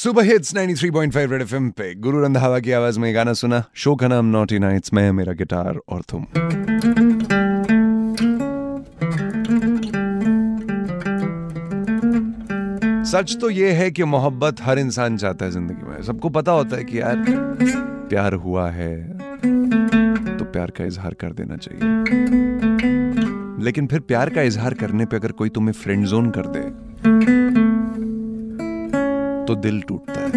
Super hits 93.5 red FM पे। गुरु रंधावा की आवाज़ में गाना सुना। शो का नाम नॉटी नाइट्स में मेरा गिटार और तुम। सच तो ये है कि मोहब्बत हर इंसान चाहता है ज़िंदगी में। सबको पता होता है कि यार, प्यार हुआ है तो प्यार का इजहार कर देना चाहिए। लेकिन फिर प्यार का इजहार करने पे अगर कोई तुम्हें फ्रेंड जोन कर दे तो दिल टूटता है।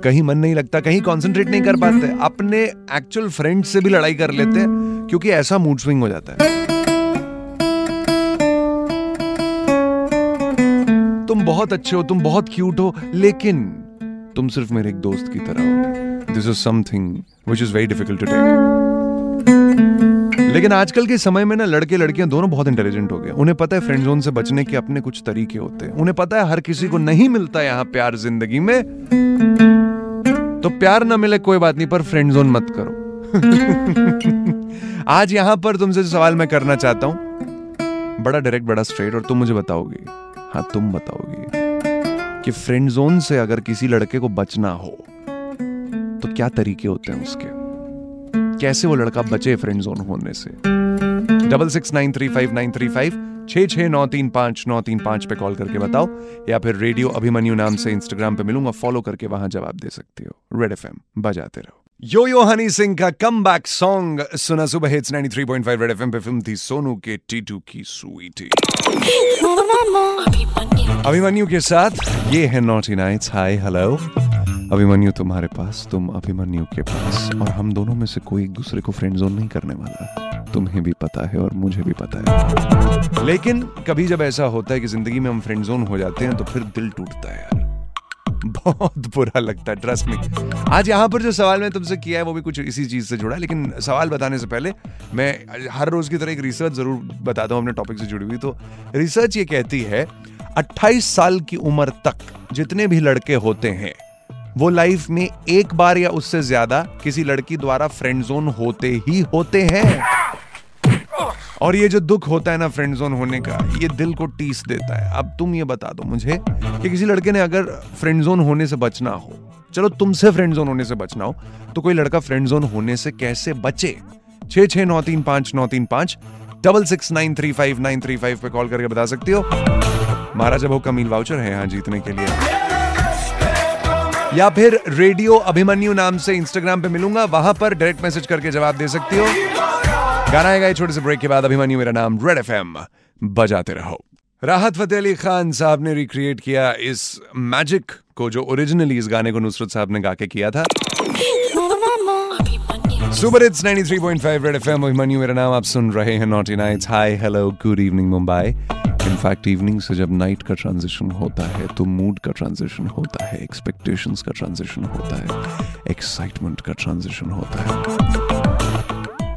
कहीं मन नहीं लगता, कहीं कंसंट्रेट नहीं कर पाते। अपने एक्चुअल फ्रेंड से भी लड़ाई कर लेते हैं, क्योंकि ऐसा मूड स्विंग हो जाता है। तुम बहुत अच्छे हो, तुम बहुत क्यूट हो, लेकिन तुम सिर्फ़ मेरे एक दोस्त की तरह हो। This is something which is very difficult to take लेकिन आजकल के समय में ना लड़के लड़कियाँ दोनों बहुत इंटेलिजेंट हो गए उन्हें पता है फ्रेंड जोन से बचने के अपने कुछ तरीके होते हैं। उन्हें पता है हर किसी को नहीं मिलता यहाँ प्यार ज़िंदगी में। तो प्यार ना मिले कोई बात नहीं, पर फ्रेंड जोन मत करो। आज यहाँ पर तुमसे सवाल मैं करना चाहता हूँ, बड़ा डायरेक्ट बड़ा स्ट्रेट और तुम मुझे बताओगे। हाँ तुम बताओगे कि फ्रेंड जोन से अगर किसी लड़के को बचना हो तो क्या तरीके होते हैं उसके? कैसे वो लड़का बचे फ्रेंड जोन होने से? Double six nine three five nine three five छह छह नौ तीन पाँच नौ तीन पाँच पे कॉल करके बताओ या फिर रेडियो अभिमन्यु नाम से इंस्टाग्राम पे मिलूँगा फॉलो करके वहाँ जवाब दे सकते हो। रेड एफएम बजाते रहो। यो यो हनी सिंह का कम बैक सॉन्ग सुना सुबह हिट्स 93.5 रेड एफएम पे फ़िल्म थी सोनू के टीटू की स्वीटी अभिमन्यु के साथ ये है naughty nights hi hello Abhimanyu तुम्हारे पास, तुम अभिमन्यु के पास, और हम दोनों में से कोई एक दूसरे को फ्रेंड जोन नहीं करने वाला। तुम्हें भी पता है और मुझे भी पता है। लेकिन कभी जब ऐसा होता है कि ज़िंदगी में हम फ्रेंड जोन हो जाते हैं तो फिर दिल टूटता है यार। बहुत बुरा लगता है ट्रस्ट में आज यहाँ पर जो सवाल मैं तुमसे किया है, वो भी कुछ इसी चीज़ से जुड़ा है लेकिन सवाल बताने से पहले मैं हर रोज की तरह एक रिसर्च ज़रूर बताता हूँ अपने टॉपिक से जुड़ी हुई। तो रिसर्च ये कहती है 28 साल की उम्र तक जितने भी लड़के होते हैं वो लाइफ में एक बार या उससे ज़्यादा किसी लड़की द्वारा फ्रेंड जोन होते ही होते हैं। और ये जो दुख होता है ना फ्रेंड जोन होने का, ये दिल को टीस देता है। अब तुम ये बता दो मुझे कि किसी लड़के ने अगर फ्रेंड जोन होने से बचना हो, चलो तुमसे फ्रेंड जोन होने से बचना हो तो कोई लड़का फ्रेंड जोन होने से कैसे बचे? छह छह नौ तीन पाँच नौ तीन पाँच double six nine three five nine three five पे कॉल करके बता सकती हो। महाराजा भाव का वाउचर है यहाँ जीतने के लिए। या फिर रेडियो अभिमन्यु नाम से इंस्टाग्राम पे मिलूँगा, वहाँ पर डायरेक्ट मैसेज करके जवाब दे सकती हो। गाना आएगा छोटे से ब्रेक के बाद, अभिमन्यु मेरा नाम रेड एफएम बजाते रहो। राहत फतेह अली खान साहब ने रिक्रिएट किया इस मैजिक को, जो ओरिजिनली इस गाने को नुसरत साहब ने गा के किया था। Super hits 93.5 red FM Abhimanyu मेरा नाम, आप सुन रहे हैं naughty nights hi hello good evening Mumbai. In fact evening से जब नाइट का ट्रांजिशन होता है तो मूड का ट्रांजिशन होता है एक्सपेक्टेशंस का ट्रांजिशन होता है एक्साइटमेंट का ट्रांजिशन होता है।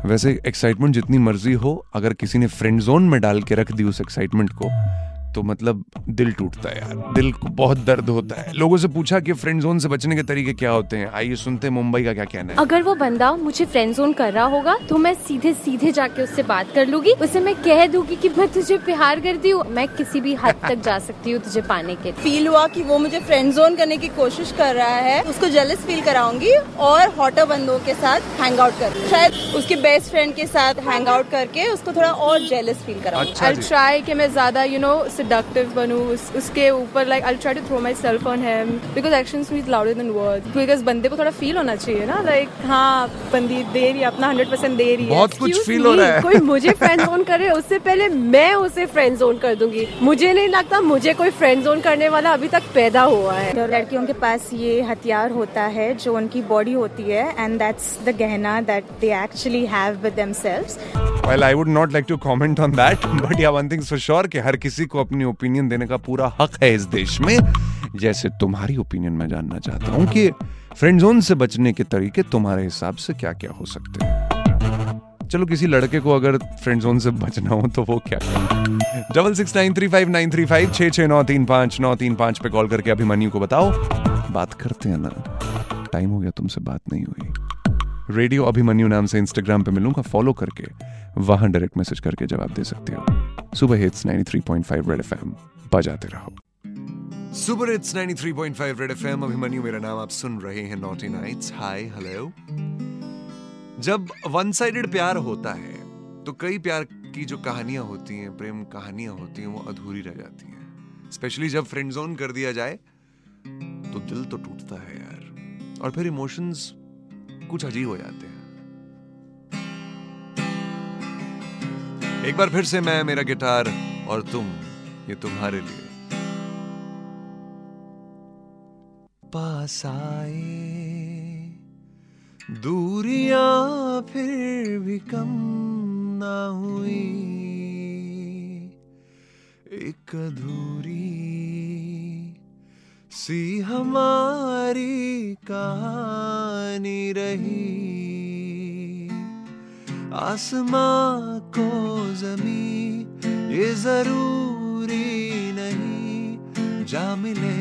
वैसे एक्साइटमेंट जितनी मर्ज़ी हो, अगर किसी ने फ्रेंड जोन में डाल के रख दी उस एक्साइटमेंट को तो मतलब दिल टूटता है यार। दिल को बहुत दर्द होता है। लोगों से पूछा कि फ्रेंड जोन से बचने के तरीके क्या होते हैं? आइए सुनते हैं मुंबई का क्या कहना है। अगर वो बंदा मुझे फ्रेंड जोन कर रहा होगा तो मैं सीधे सीधे जाके उससे बात कर लूँगी। उसे मैं कह दूँगी कि मैं तुझे प्यार करती हूँ। मैं किसी भी हद तक जा सकती हूँ तुझे पाने के फील हुआ कि वो मुझे फ्रेंड जोन करने की कोशिश कर रहा है। उसको जेलस फील कराऊँगी और हॉटर बंदों के साथ हैंग आउट कर शायद उसके बेस्ट फ्रेंड के साथ हैंग आउट करके उसको थोड़ा और जेलस फील कराऊँगी। आई ट्राई कि मैं ज़्यादा यू नो सेडक्टिव बनूं उस, उसके ऊपर like I try to throw myself on him because action speak louder than word because बंदे को थोड़ा फील होना चाहिए ना लाइक हाँ बंदी दे रही है अपना हंड्रेड परसेंट दे रही है। बहुत कुछ फील हो रहा है। कोई मुझे फ्रेंड जोन करे उससे पहले मैं उसे फ्रेंड जोन कर दूँगी। मुझे नहीं लगता मुझे कोई फ्रेंड जोन करने वाला अभी तक पैदा हुआ है। लड़कियों के पास ये हथियार होता है जो उनकी बॉडी होती है एंड दैट्स द गहना that they actually have with themselves Well, I would not like to comment on that, but yeah, one thing's for sure कि हर किसी को अपनी ओपिनियन देने का पूरा हक है इस देश में। जैसे तुम्हारी ओपिनियन मैं जानना चाहता हूँ कि फ्रेंड जोन से बचने के तरीके तुम्हारे हिसाब से क्या क्या हो सकते हैं। चलो किसी लड़के को अगर फ्रेंड जोन से बचना हो तो वो क्या double six nine three five nine three five छः छः नौ तीन पाँच नौ तीन पाँच पे कॉल करके अभिमन्यु को बताओ। बात करते हैं ना। टाइम हो गया तुमसे बात नहीं हुई। रेडियो अभिमन्यु नाम से इंस्टाग्राम पे मिलूँगा। फॉलो करके वहाँ डायरेक्ट मैसेज करके जवाब दे सकते हो। सुबह हिट्स 93.5 रेड एफएम बजाते रहो। Super hits 93.5 red FM Abhimanyu, मेरा नाम आप सुन रहे हैं नॉटी नाइट्स हाय हेलो जब वन साइडेड प्यार होता है तो कई प्यार की जो कहानियाँ होती हैं, प्रेम कहानियाँ होती हैं, वो अधूरी रह जाती हैं। स्पेशली जब फ्रेंड जोन कर दिया जाए तो दिल तो टूटता है यार। और फिर इमोशंस कुछ अजीब हो जाते हैं। एक बार फिर से मैं, मेरा गिटार और तुम, ये तुम्हारे लिए। पास आए, दूरियाँ फिर भी कम ना हुई। एक अधूरी सी हमारी कहानी रही। आसमां को जमी, ये ज़रूरी नहीं, जा मिले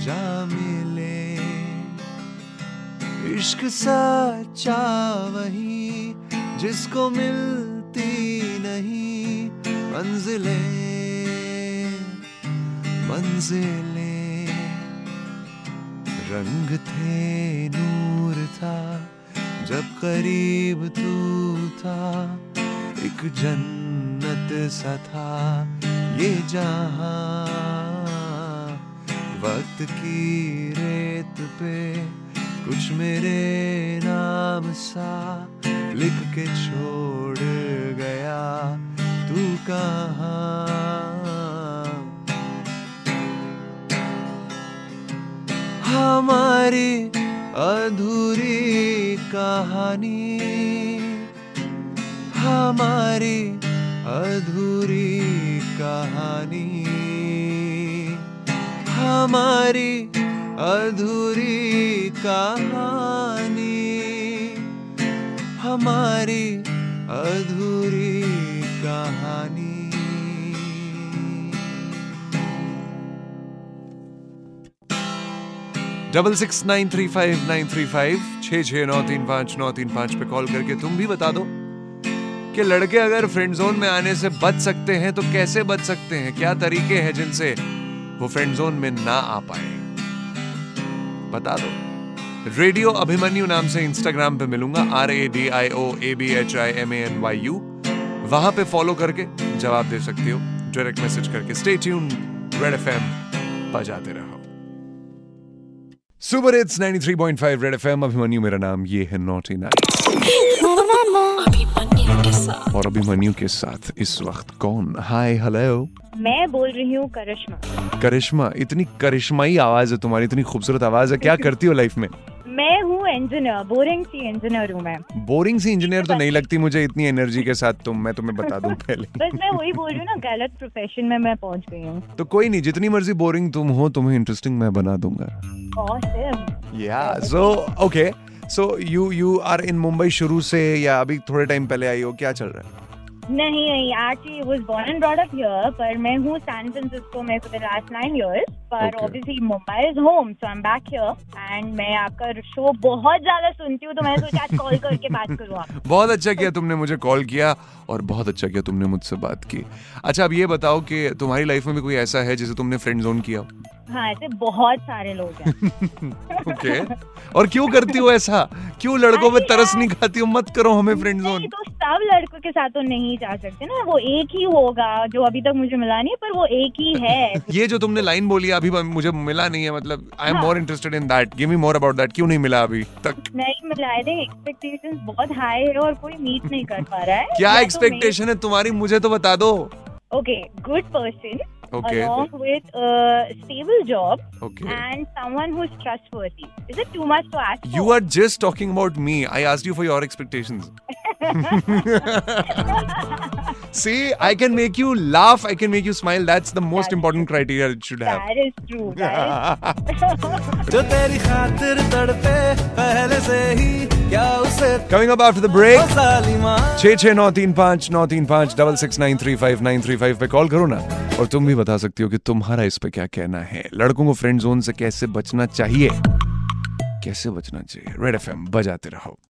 जा मिले। इश्क सच्चा वही, जिसको मिलती नहीं, मंजिले। मंजिले, रंग थे नूर था, जब करीब तू था, एक जन्नत सा था, ये जहाँ वक्त की रेत पे कुछ मेरे नाम सा लिख के छोड़ गया, तू कहाँ? हमारी अधूरी कहानी। हमारी अधूरी कहानी। हमारी अधूरी कहानी। हमारी अधूरी कहानी। Double six nine three five nine three five छः छः नौ तीन पाँच नौ तीन पाँच पे कॉल करके तुम भी बता दो कि लड़के अगर फ्रेंड जोन में आने से बच सकते हैं तो कैसे बच सकते हैं? क्या तरीके हैं जिनसे वो फ्रेंड जोन में ना आ पाए? बता दो। रेडियो अभिमन्यु नाम से इंस्टाग्राम पे मिलूँगा R A D I O A B H I M A N Y U वहाँ पे फॉलो करके जवाब दे सकती हो। डायरेक्ट मैसेज करके। स्टे ट्यून रेड एफएम बजाते रहो। Super hits 93.5 red FM Abhimanyu मेरा नाम ये है नॉटी अभिमन्यु और अभिमन्यु के साथ इस वक्त कौन? हाय हेलो मैं बोल रही हूँ करिश्मा। करिश्मा इतनी करिश्माई आवाज़ है तुम्हारी इतनी खूबसूरत आवाज़ है। क्या करती हो लाइफ में? इंजीनियर बोरिंग सी इंजीनियर हूँ मैं। बोरिंग सी इंजीनियर तो नहीं लगती मुझे इतनी एनर्जी के साथ तुम मैं तुम्हें बता दूँ पहले। बस मैं वही बोल रही हूँ ना गलत प्रोफेशन में मैं पहुँच गई हूँ। तो कोई नहीं जितनी मर्ज़ी बोरिंग तुम हो तुम्हें इंटरेस्टिंग मैं बना दूँगा। या so okay so you you are in Mumbai शुरू से या अभी थोड़े टाइम पहले आई हो क्या चल रहा है? नहीं नहीं actually was born and brought up here पर मैं हूँ सैन फ्रांसिस्को में for the last nine years पर obviously Mumbai is home so I'm back here and मैं आपका शो बहुत ज़्यादा सुनती हूँ तो मैं सोचा आज कॉल करके बात करूँ आप बहुत अच्छा किया तुमने मुझे कॉल किया और बहुत अच्छा किया तुमने मुझसे बात की। अच्छा अब ये बताओ कि तुम्हारी लाइफ में भी कोई ऐसा है जिसे तुमने फ्रेंड जोन किया? हाँ ऐसे बहुत सारे लोग हैं। ओके। और क्यों करती हो ऐसा? क्यों लड़कों में तरस नहीं खाती हो? मत करो हमें फ्रेंड जोन तो सब लड़कों के साथ तो नहीं जा सकते ना। वो एक ही होगा जो अभी तक मुझे मिला नहीं पर वो एक ही है। ये जो तुमने लाइन बोली अभी मुझे मिला नहीं है मतलब I'm. More interested in that give me more about that क्यों नहीं मिला अभी तक? नहीं मिला आई थिंक एक्सपेक्टेशंस बहुत हाई है और कोई मीट नहीं कर पा रहा है। क्या एक्सपेक्टेशन है? तुम्हारी मुझे तो बता दो। Okay good person okay. along with a stable job okay. and someone who's trustworthy. Is it too much to ask? For? You are just talking about me. I asked you for your expectations. See, I can make you laugh, I can make you smile. That's the most that important criteria it should have. That is true. That is true. Coming up after the break. छः छः नौ तीन पाँच नौ तीन पाँच double six nine three five nine three five पे call करो ना। और तुम भी बता सकती हो कि तुम्हारा इस पे क्या कहना है। लड़कों को फ्रेंड जोन से कैसे बचना चाहिए? कैसे बचना चाहिए? रेड एफएम बजाते रहो।